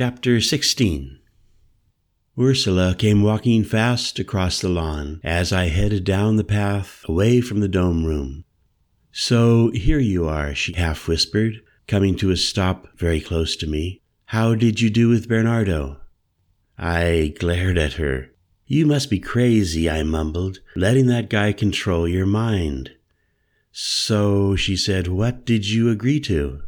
Chapter 16 Ursula came walking fast across the lawn as I headed down the path away from the dome room. So here you are, she half whispered, coming to a stop very close to me. How did you do with Bernardo? I glared at her. You must be crazy, I mumbled, letting that guy control your mind. So, she said, what did you agree to?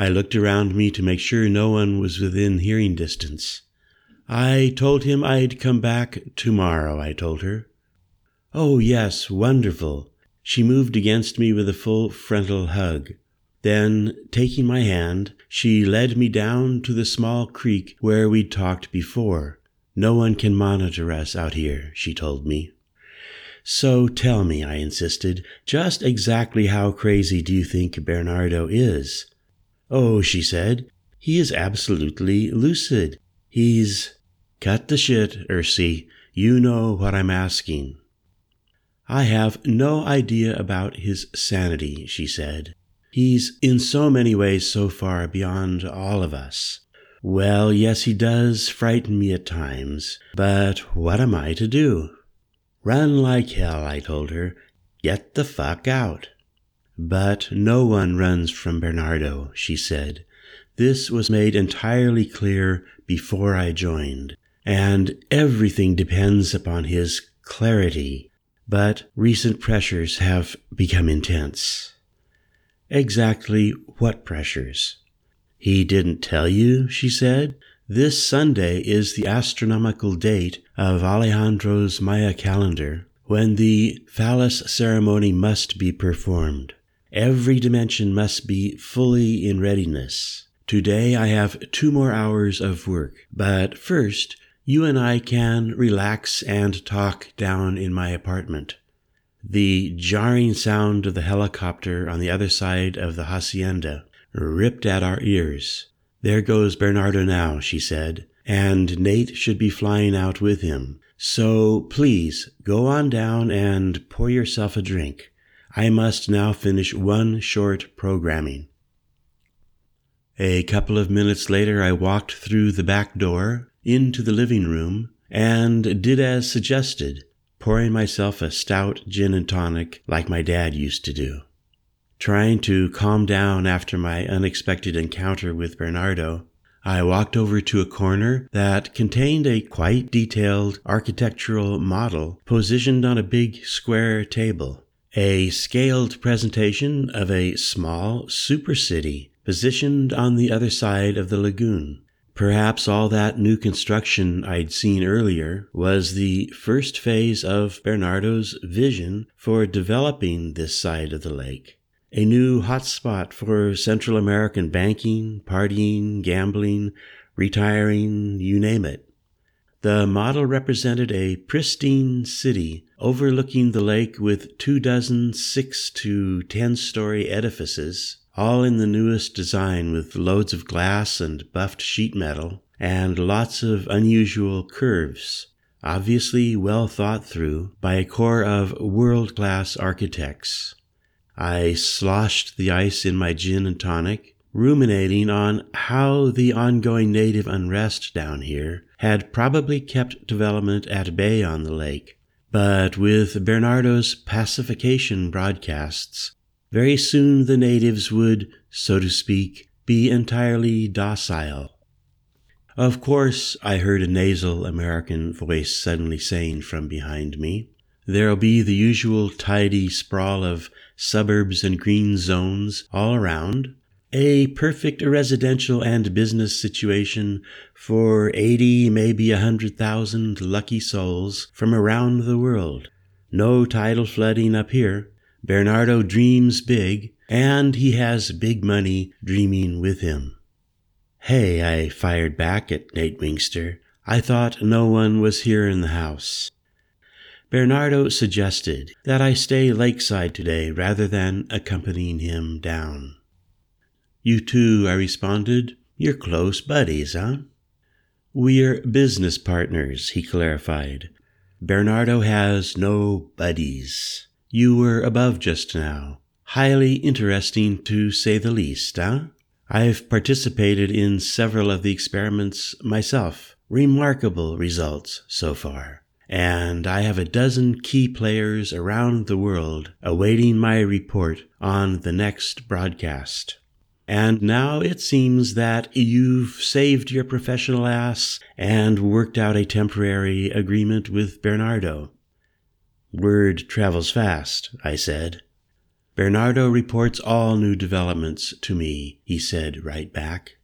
I looked around me to make sure no one was within hearing distance. I told him I'd come back tomorrow, I told her. Oh, yes, wonderful. She moved against me with a full frontal hug. Then, taking my hand, she led me down to the small creek where we'd talked before. No one can monitor us out here, she told me. So tell me, I insisted, just exactly how crazy do you think Bernardo is? Oh, she said, he is absolutely lucid. He's. Cut the shit, Ursie. You know what I'm asking. I have no idea about his sanity, she said. He's in so many ways so far beyond all of us. Well, yes, he does frighten me at times, but what am I to do? Run like hell, I told her. Get the fuck out. But no one runs from Bernardo, she said. This was made entirely clear before I joined, and everything depends upon his clarity. But recent pressures have become intense. Exactly what pressures? He didn't tell you, she said. This Sunday is the astronomical date of Alejandro's Maya calendar when the phallus ceremony must be performed. Every dimension must be fully in readiness. Today I have two more hours of work, but first you and I can relax and talk down in my apartment. The jarring sound of the helicopter on the other side of the hacienda ripped at our ears. There goes Bernardo now, she said, and Nate should be flying out with him. So please go on down and pour yourself a drink. I must now finish one short programming. A couple of minutes later, I walked through the back door into the living room and did as suggested, pouring myself a stout gin and tonic like my dad used to do. Trying to calm down after my unexpected encounter with Bernardo, I walked over to a corner that contained a quite detailed architectural model positioned on a big square table. A scaled presentation of a small super city positioned on the other side of the lagoon. Perhaps all that new construction I'd seen earlier was the first phase of Bernardo's vision for developing this side of the lake a new hotspot for Central American banking, partying, gambling, retiring, you name it. The model represented a pristine city overlooking the lake with two dozen six to ten story edifices, all in the newest design with loads of glass and buffed sheet metal and lots of unusual curves, obviously well thought through by a corps of world class architects. I sloshed the ice in my gin and tonic, ruminating on how the ongoing native unrest down here had probably kept development at bay on the lake. But with Bernardo's pacification broadcasts, very soon the natives would, so to speak, be entirely docile. Of course, I heard a nasal American voice suddenly saying from behind me, There'll be the usual tidy sprawl of suburbs and green zones all around. A perfect residential and business situation for 80, maybe a 100,000 lucky souls from around the world. No tidal flooding up here. Bernardo dreams big, and he has big money dreaming with him. Hey, I fired back at Nate Wingster. I thought no one was here in the house. Bernardo suggested that I stay lakeside today rather than accompanying him down. You two, I responded. You're close buddies, huh? We're business partners, he clarified. Bernardo has no buddies. You were above just now. Highly interesting to say the least, huh? I've participated in several of the experiments myself. Remarkable results so far. And I have a dozen key players around the world awaiting my report on the next broadcast. And now it seems that you've saved your professional ass and worked out a temporary agreement with Bernardo. Word travels fast, I said. Bernardo reports all new developments to me, he said right back.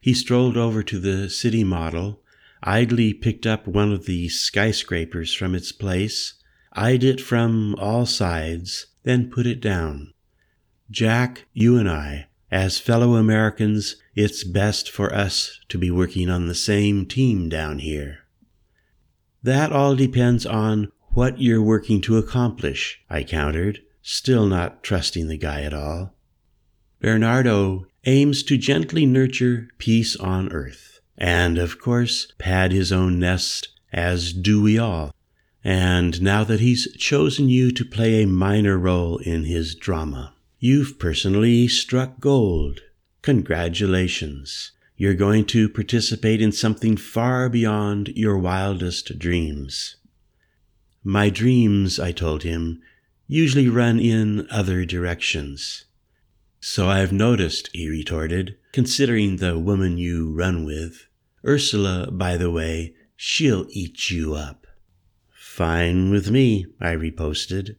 He strolled over to the city model, idly picked up one of the skyscrapers from its place, eyed it from all sides, then put it down. Jack, you and I, as fellow Americans, it's best for us to be working on the same team down here. That all depends on what you're working to accomplish, I countered still not trusting the guy at all. Bernardo aims to gently nurture peace on earth, and of course, pad his own nest, as do we all. And now that he's chosen you to play a minor role in his drama, you've personally struck gold. Congratulations. You're going to participate in something far beyond your wildest dreams. My dreams, I told him, usually run in other directions. So I've noticed, he retorted, considering the woman you run with. Ursula, by the way, she'll eat you up. Fine with me, I reposted.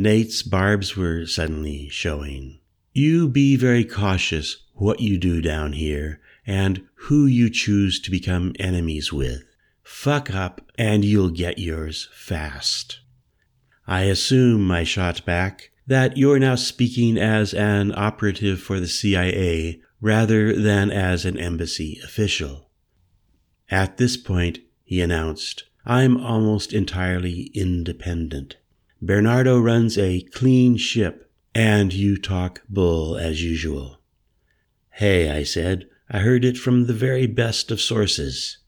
Nate's barbs were suddenly showing. You be very cautious what you do down here and who you choose to become enemies with. Fuck up and you'll get yours fast. I assume, I shot back, that you're now speaking as an operative for the CIA rather than as an embassy official. At this point, he announced, I'm almost entirely independent. Bernardo runs a clean ship, and you talk bull as usual. Hey, I said, I heard it from the very best of sources.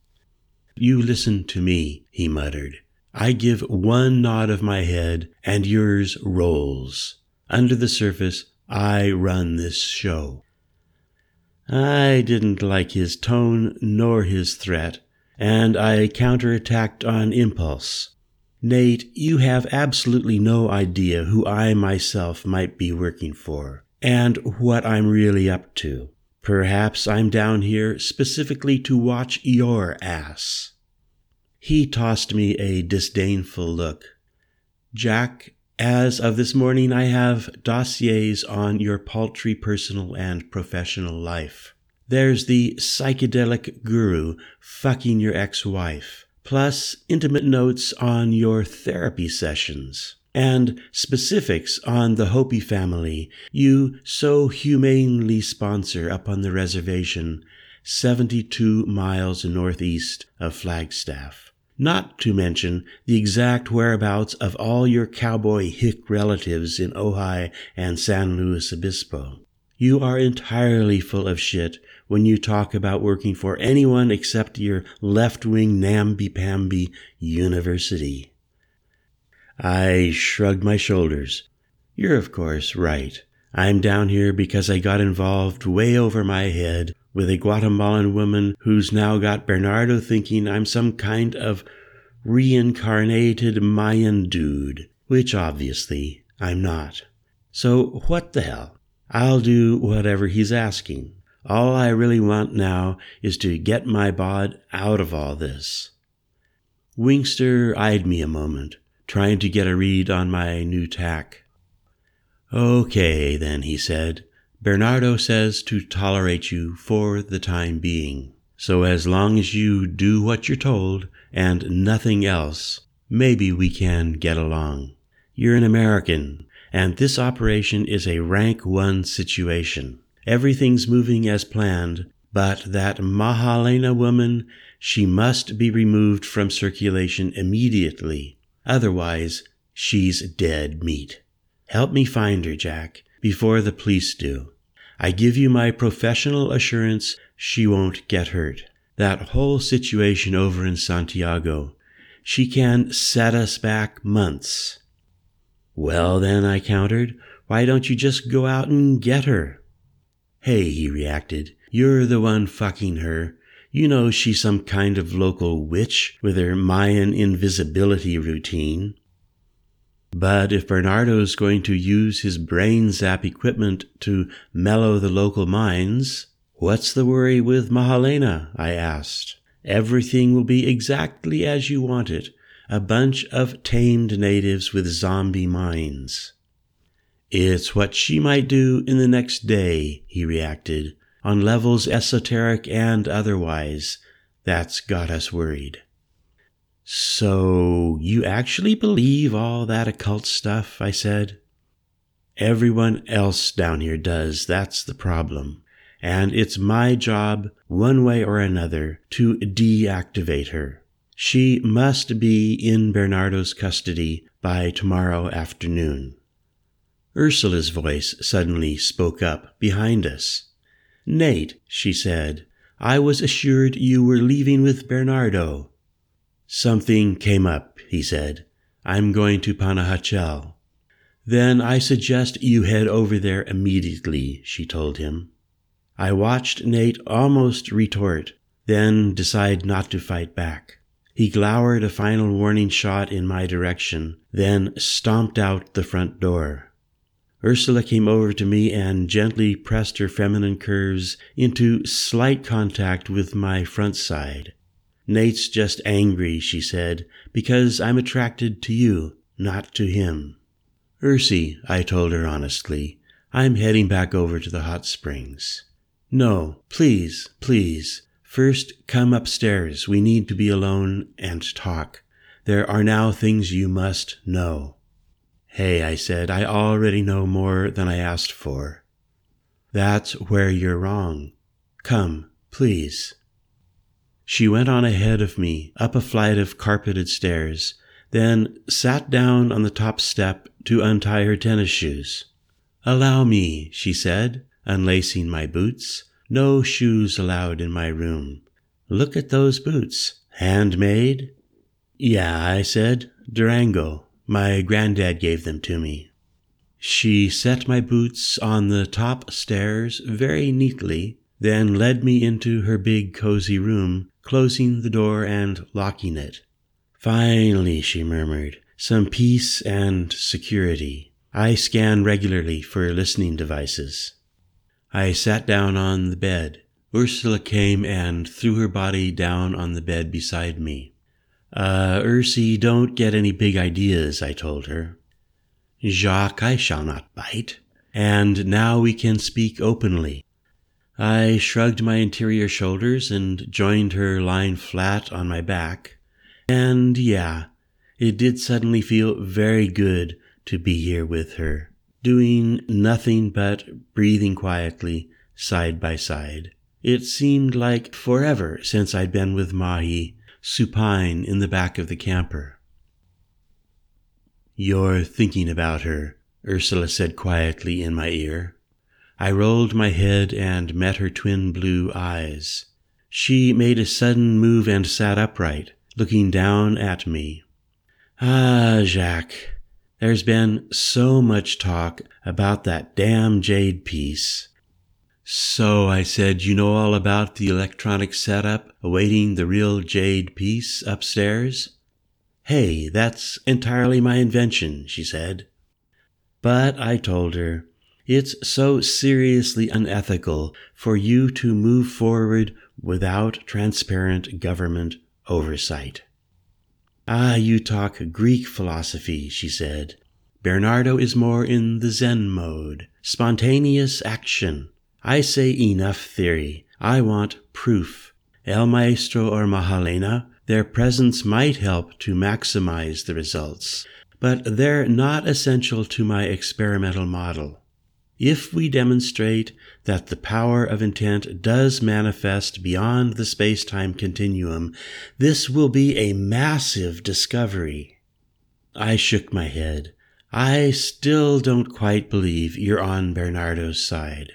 You listen to me, he muttered. I give one nod of my head, and yours rolls. Under the surface, I run this show. I didn't like his tone nor his threat, and I counterattacked on impulse. Nate, you have absolutely no idea who I myself might be working for, and what I'm really up to. Perhaps I'm down here specifically to watch your ass. He tossed me a disdainful look. Jack, as of this morning, I have dossiers on your paltry personal and professional life. There's the psychedelic guru fucking your ex wife, plus intimate notes on your therapy sessions, and specifics on the Hopi family you so humanely sponsor up on the reservation 72 miles northeast of Flagstaff not to mention the exact whereabouts of all your cowboy hick relatives in Ojai and San Luis Obispo. You are entirely full of shit when you talk about working for anyone except your left wing namby-pamby university. I shrugged my shoulders. You're, of course, right. I'm down here because I got involved way over my head with a Guatemalan woman who's now got Bernardo thinking I'm some kind of reincarnated Mayan dude, which obviously I'm not. So what the hell? I'll do whatever he's asking. All I really want now is to get my bod out of all this. Wingster eyed me a moment, trying to get a read on my new tack. Okay, then, he said. Bernardo says to tolerate you for the time being. So as long as you do what you're told and nothing else, maybe we can get along. You're an American, and this operation is a rank one situation. Everything's moving as planned, but that Mahalena woman, she must be removed from circulation immediately. Otherwise, she's dead meat. Help me find her, Jack, before the police do. I give you my professional assurance she won't get hurt. That whole situation over in Santiago, she can set us back months. Well, then, I countered, why don't you just go out and get her? Hey, he reacted, you're the one fucking her. You know she's some kind of local witch with her Mayan invisibility routine. But if Bernardo's going to use his brain zap equipment to mellow the local minds, what's the worry with Mahalena? I asked. Everything will be exactly as you want it a bunch of tamed natives with zombie minds. It's what she might do in the next day, he reacted, on levels esoteric and otherwise. That's got us worried. So, you actually believe all that occult stuff? I said. Everyone else down here does, that's the problem. And it's my job, one way or another, to deactivate her. She must be in Bernardo's custody by tomorrow afternoon. Ursula's voice suddenly spoke up behind us. Nate, she said, I was assured you were leaving with Bernardo. Something came up, he said. I'm going to Panajachel. Then I suggest you head over there immediately, she told him. I watched Nate almost retort, then decide not to fight back. He glowered a final warning shot in my direction, then stomped out the front door. Ursula came over to me and gently pressed her feminine curves into slight contact with my front side. Nate's just angry, she said, because I'm attracted to you, not to him. Ursie, I told her honestly, I'm heading back over to the hot springs. No, please, please, First, come upstairs. We need to be alone and talk. There are now things you must know. Hey, I said, I already know more than I asked for. That's where you're wrong. Come, please. She went on ahead of me, up a flight of carpeted stairs, then sat down on the top step to untie her tennis shoes. Allow me, she said, unlacing my boots. No shoes allowed in my room. Look at those boots. Handmade? Yeah, I said. Durango. My granddad gave them to me. She set my boots on the top stairs very neatly, then led me into her big cozy room, closing the door and locking it. Finally, she murmured, some peace and security. I scan regularly for listening devices. I sat down on the bed. Ursula came and threw her body down on the bed beside me. Uh, Ursie, don't get any big ideas, I told her. Jacques, I shall not bite. And now we can speak openly. I shrugged my interior shoulders and joined her lying flat on my back. And yeah, it did suddenly feel very good to be here with her doing nothing but breathing quietly side by side. It seemed like forever since I'd been with Mahi, supine in the back of the camper. You're thinking about her, Ursula said quietly in my ear. I rolled my head and met her twin blue eyes. She made a sudden move and sat upright, looking down at me. Ah, Jacques, there's been so much talk about that damn Jade piece. So I said, You know all about the electronic setup awaiting the real Jade piece upstairs? Hey, that's entirely my invention, she said. But I told her, it's so seriously unethical for you to move forward without transparent government oversight. Ah, you talk Greek philosophy, she said. Bernardo is more in the Zen mode, spontaneous action. I say enough theory. I want proof. El Maestro or Mahalena, their presence might help to maximize the results, but they're not essential to my experimental model. If we demonstrate that the power of intent does manifest beyond the space time continuum, this will be a massive discovery. I shook my head. I still don't quite believe you're on Bernardo's side.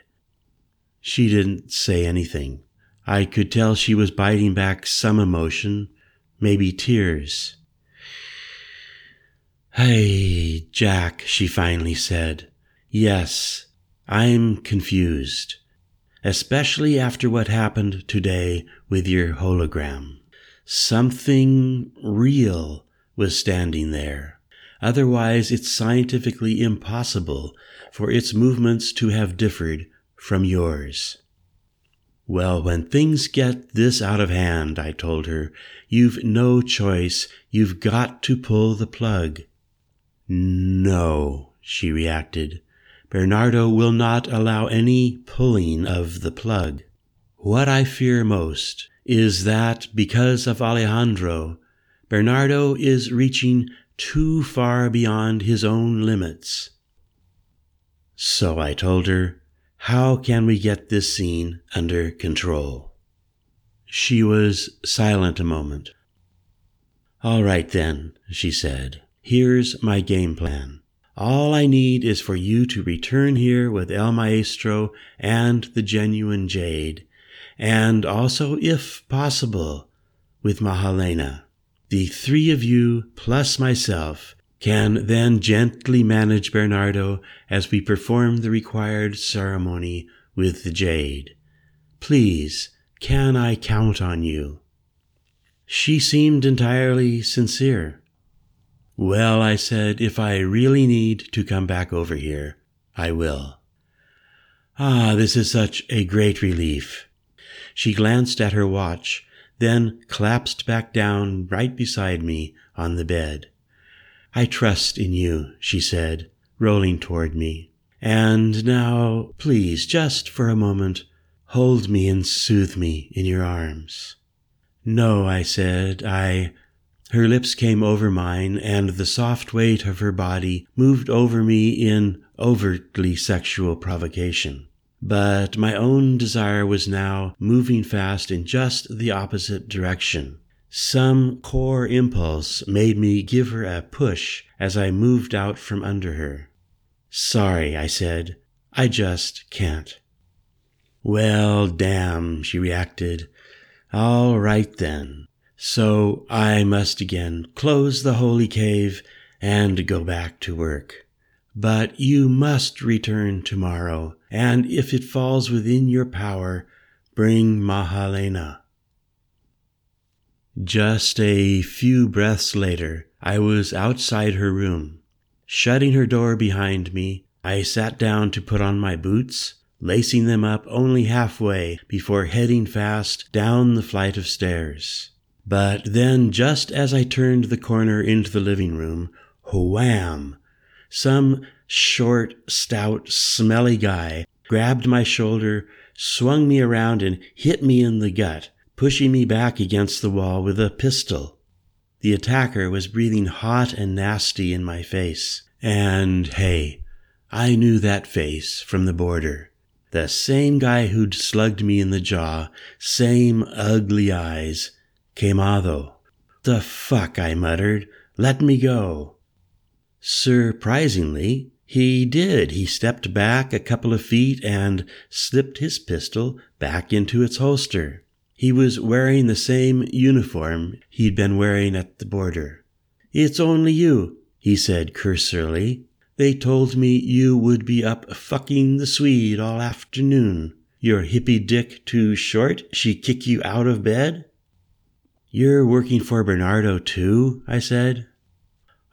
She didn't say anything. I could tell she was biting back some emotion, maybe tears. Hey, Jack, she finally said. Yes, I'm confused. especially after what happened today with your hologram. Something real was standing there. Otherwise, it's scientifically impossible for its movements to have differed from yours. Well, when things get this out of hand, I told her, you've no choice. You've got to pull the plug. No, she reacted. Bernardo will not allow any pulling of the plug. What I fear most is that because of Alejandro, Bernardo is reaching too far beyond his own limits. So I told her, how can we get this scene under control? She was silent a moment. All right then, she said. Here's my game plan. All I need is for you to return here with El Maestro and the genuine jade, and also, if possible, with Mahalena. The three of you, plus myself, can then gently manage Bernardo as we perform the required ceremony with the jade. Please, can I count on you? She seemed entirely sincere. Well, I said, if I really need to come back over here, I will. Ah, this is such a great relief. She glanced at her watch, then collapsed back down right beside me on the bed. I trust in you, she said, rolling toward me. And now, please, just for a moment, hold me and soothe me in your arms. No, I said, I. Her lips came over mine, and the soft weight of her body moved over me in overtly sexual provocation. But my own desire was now moving fast in just the opposite direction. Some core impulse made me give her a push as I moved out from under her. Sorry, I said. I just can't. Well, damn, she reacted. All right then. So I must again close the holy cave and go back to work. But you must return tomorrow, and if it falls within your power, bring Mahalena. Just a few breaths later, I was outside her room. Shutting her door behind me, I sat down to put on my boots, lacing them up only halfway before heading fast down the flight of stairs. But then, just as I turned the corner into the living room, wham! Some short, stout, smelly guy grabbed my shoulder, swung me around, and hit me in the gut pushing me back against the wall with a pistol. The attacker was breathing hot and nasty in my face. And hey, I knew that face from the border. The same guy who'd slugged me in the jaw, same ugly eyes. Quemado. The fuck, I muttered. Let me go. Surprisingly, he did. He stepped back a couple of feet and slipped his pistol back into its holster. He was wearing the same uniform he'd been wearing at the border. It's only you, he said cursorily. They told me you would be up fucking the Swede all afternoon. Your hippie dick too short, she kick you out of bed? You're working for Bernardo too, I said.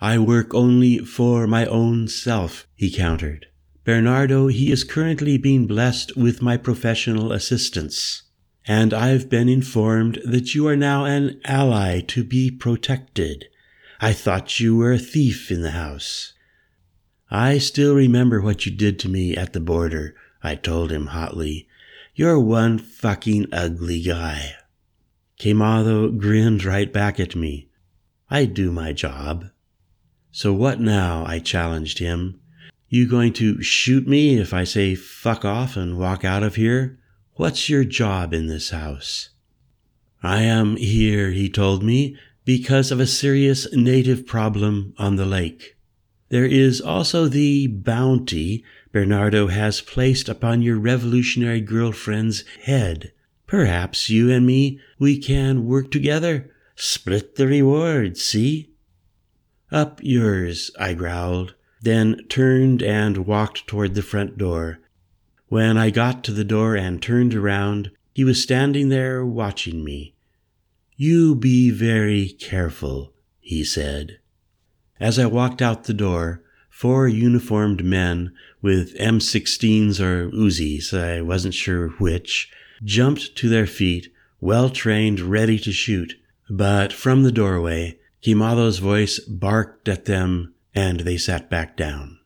I work only for my own self, he countered. Bernardo, he is currently being blessed with my professional assistance and I've been informed that you are now an ally to be protected. I thought you were a thief in the house. I still remember what you did to me at the border, I told him hotly. You're one fucking ugly guy. Quemado grinned right back at me. I do my job. So what now? I challenged him. You going to shoot me if I say fuck off and walk out of here? What's your job in this house? I am here, he told me, because of a serious native problem on the lake. There is also the bounty Bernardo has placed upon your revolutionary girlfriend's head. Perhaps you and me, we can work together, split the reward, see? Up yours, I growled, then turned and walked toward the front door, When I got to the door and turned around, he was standing there watching me. You be very careful, he said. As I walked out the door, four uniformed men with M16s or Uzis, I wasn't sure which, jumped to their feet, well trained, ready to shoot. But from the doorway, Quemado's voice barked at them and they sat back down.